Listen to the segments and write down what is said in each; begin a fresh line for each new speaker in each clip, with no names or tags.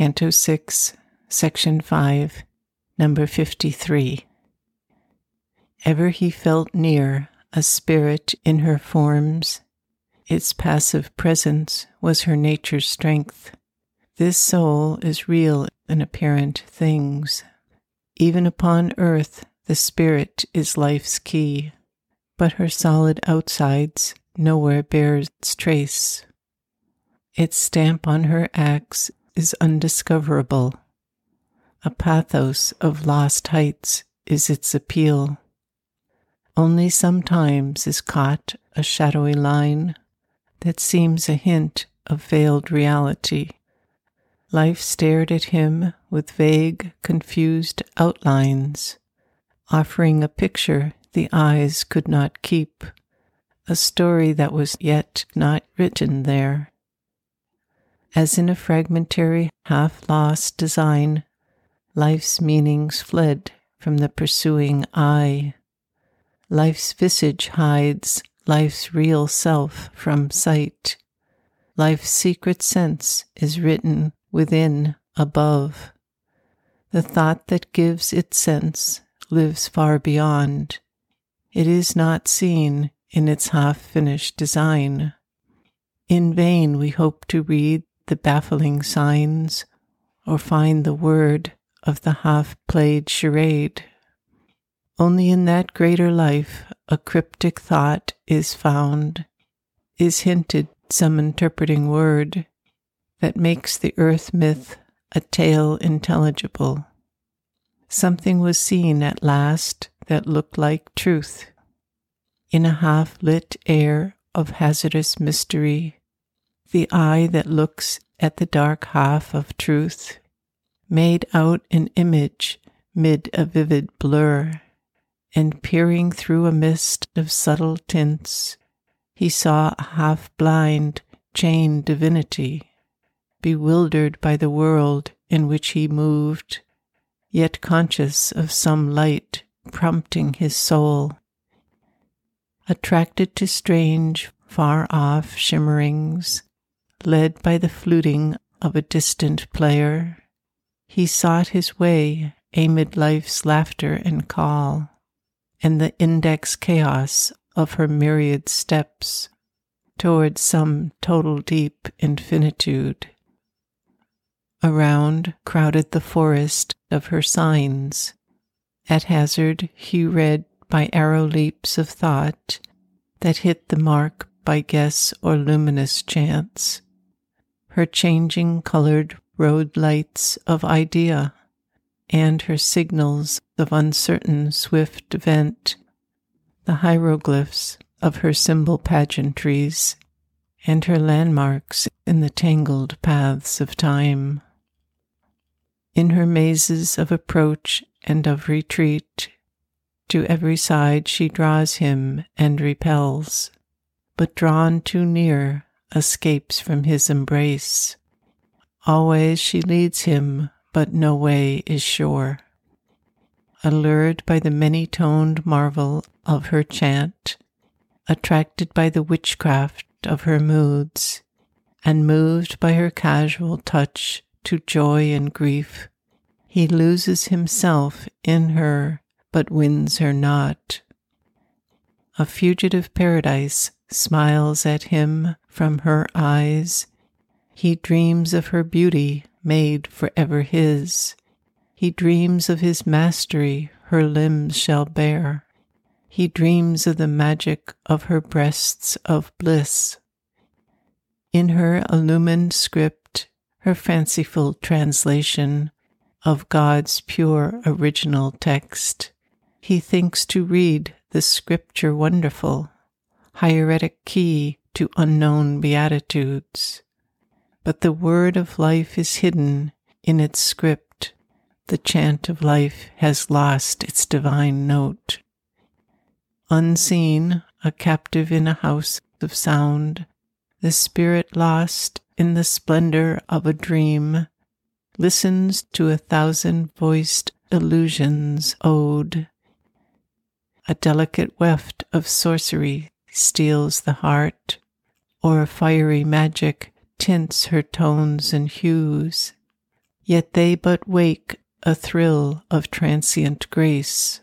Canto 6, Section 5, Number 53. Ever he felt near a spirit in her forms. Its passive presence was her nature's strength. This soul is real in apparent things. Even upon earth, the spirit is life's key, but her solid outsides nowhere bears its trace. Its stamp on her acts is undiscoverable. A pathos of lost heights is its appeal. Only sometimes is caught a shadowy line that seems a hint of veiled reality. Life stared at him with vague, confused outlines, offering a picture the eyes could not keep, a story that was yet not written there. As in a fragmentary, half lost design, life's meanings fled from the pursuing eye. Life's visage hides life's real self from sight. Life's secret sense is written within, above. The thought that gives its sense lives far beyond. It is not seen in its half finished design. In vain we hope to read the baffling signs or find the word of the half played charade. Only in that greater life a cryptic thought is found, is hinted some interpreting word that makes the earth myth a tale intelligible. Something was seen at last that looked like truth. In a half lit air of hazardous mystery, the eye that looks at the dark half of truth made out an image mid a vivid blur, and peering through a mist of subtle tints, he saw a half blind, chained divinity, bewildered by the world in which he moved, yet conscious of some light prompting his soul. Attracted to strange, far off shimmerings, led by the fluting of a distant player, he sought his way amid life's laughter and call, and the index chaos of her myriad steps toward some total deep infinitude. Around crowded the forest of her signs. At hazard, he read by arrow leaps of thought that hit the mark by guess or luminous chance her changing colored road lights of idea, and her signals of uncertain swift event, the hieroglyphs of her symbol pageantries, and her landmarks in the tangled paths of time. In her mazes of approach and of retreat, to every side she draws him and repels, but drawn too near, escapes from his embrace. Always she leads him, but no way is sure. Allured by the many toned marvel of her chant, attracted by the witchcraft of her moods, and moved by her casual touch to joy and grief, he loses himself in her, but wins her not. A fugitive paradise smiles at him from her eyes. He dreams of her beauty made forever his. He dreams of his mastery her limbs shall bear. He dreams of the magic of her breasts of bliss. In her illumined script, her fanciful translation of God's pure original text, he thinks to read the scripture wonderful, hieratic key to unknown beatitudes. But the word of life is hidden in its script. The chant of life has lost its divine note. Unseen, a captive in a house of sound, the spirit lost in the splendor of a dream listens to a thousand voiced illusions ode. A delicate weft of sorcery steals the heart, or fiery magic tints her tones and hues. Yet they but wake a thrill of transient grace,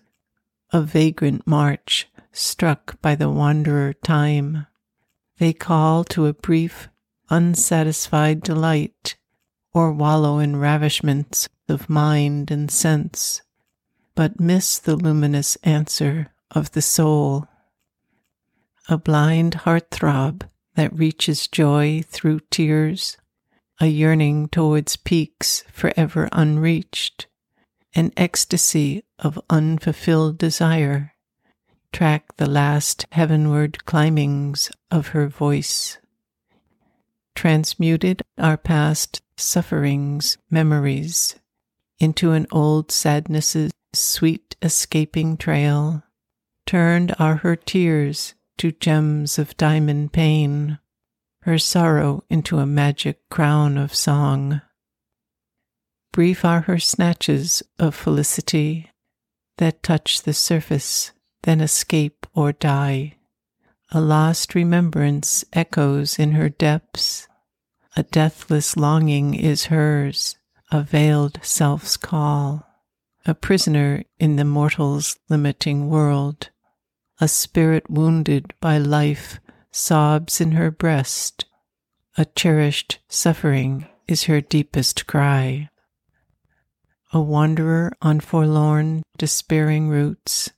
a vagrant march struck by the wanderer time. They call to a brief, unsatisfied delight, or wallow in ravishments of mind and sense, but miss the luminous answer of the soul. A blind heart throb that reaches joy through tears, a yearning towards peaks forever unreached, an ecstasy of unfulfilled desire track the last heavenward climbings of her voice. Transmuted our past sufferings, memories, into an old sadness's sweet escaping trail, turned are her tears to gems of diamond pain, her sorrow into a magic crown of song. Brief are her snatches of felicity that touch the surface then escape or die. A lost remembrance echoes in her depths. A deathless longing is hers, a veiled self's call. A prisoner in the mortal's limiting world. A spirit wounded by life sobs in her breast. A cherished suffering is her deepest cry. A wanderer on forlorn, despairing routes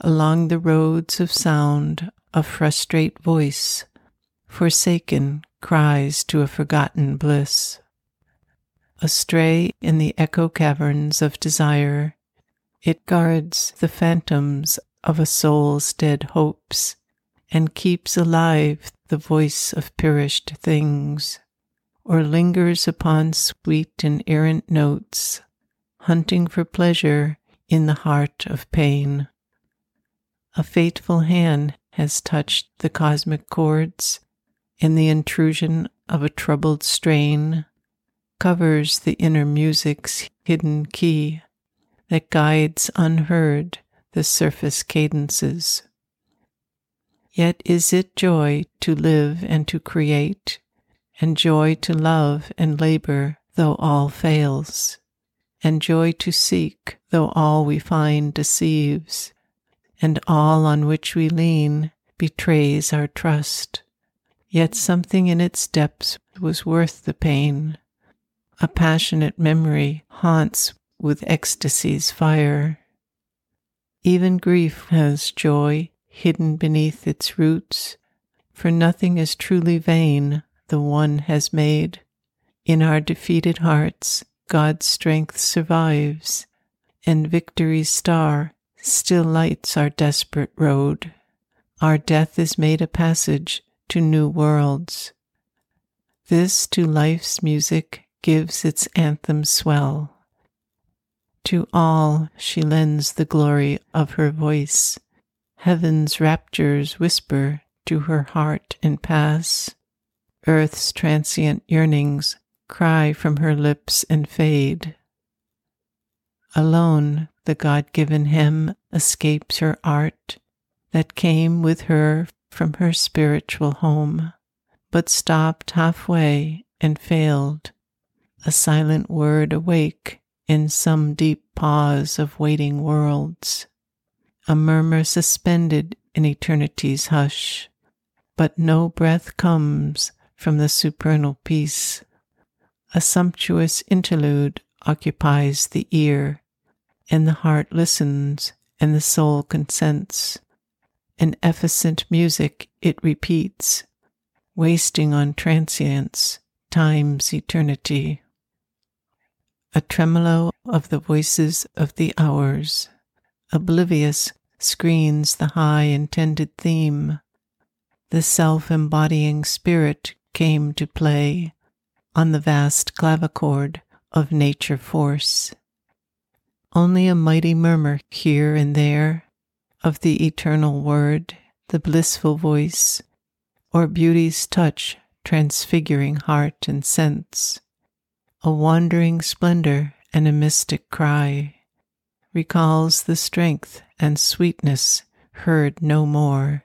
along the roads of sound, a frustrate voice, forsaken, cries to a forgotten bliss. Astray in the echo caverns of desire, it guards the phantoms of a soul's dead hopes and keeps alive the voice of perished things, or lingers upon sweet and errant notes, hunting for pleasure in the heart of pain. A fateful hand has touched the cosmic chords, and the intrusion of a troubled strain covers the inner music's hidden key that guides unheard the surface cadences. Yet is it joy to live and to create, and joy to love and labor though all fails, and joy to seek though all we find deceives and all on which we lean betrays our trust. Yet something in its depths was worth the pain. A passionate memory haunts with ecstasy's fire. Even grief has joy hidden beneath its roots, for nothing is truly vain the one has made. In our defeated hearts, God's strength survives, and victory's star still lights our desperate road. Our death is made a passage to new worlds. This to life's music gives its anthem swell. To all she lends the glory of her voice. Heaven's raptures whisper to her heart and pass. Earth's transient yearnings cry from her lips and fade. Alone the God given hymn escapes her art that came with her from her spiritual home, but stopped halfway and failed, a silent word awake in some deep pause of waiting worlds, a murmur suspended in eternity's hush, but no breath comes from the supernal peace. A sumptuous interlude occupies the ear and the heart listens and the soul consents. An effervescent music it repeats, wasting on transience time's eternity. A tremolo of the voices of the hours, oblivious screens the high intended theme. The self embodying spirit came to play on the vast clavichord of nature force. Only a mighty murmur here and there of the eternal word, the blissful voice, or beauty's touch transfiguring heart and sense, a wandering splendor and a mystic cry, recalls the strength and sweetness heard no more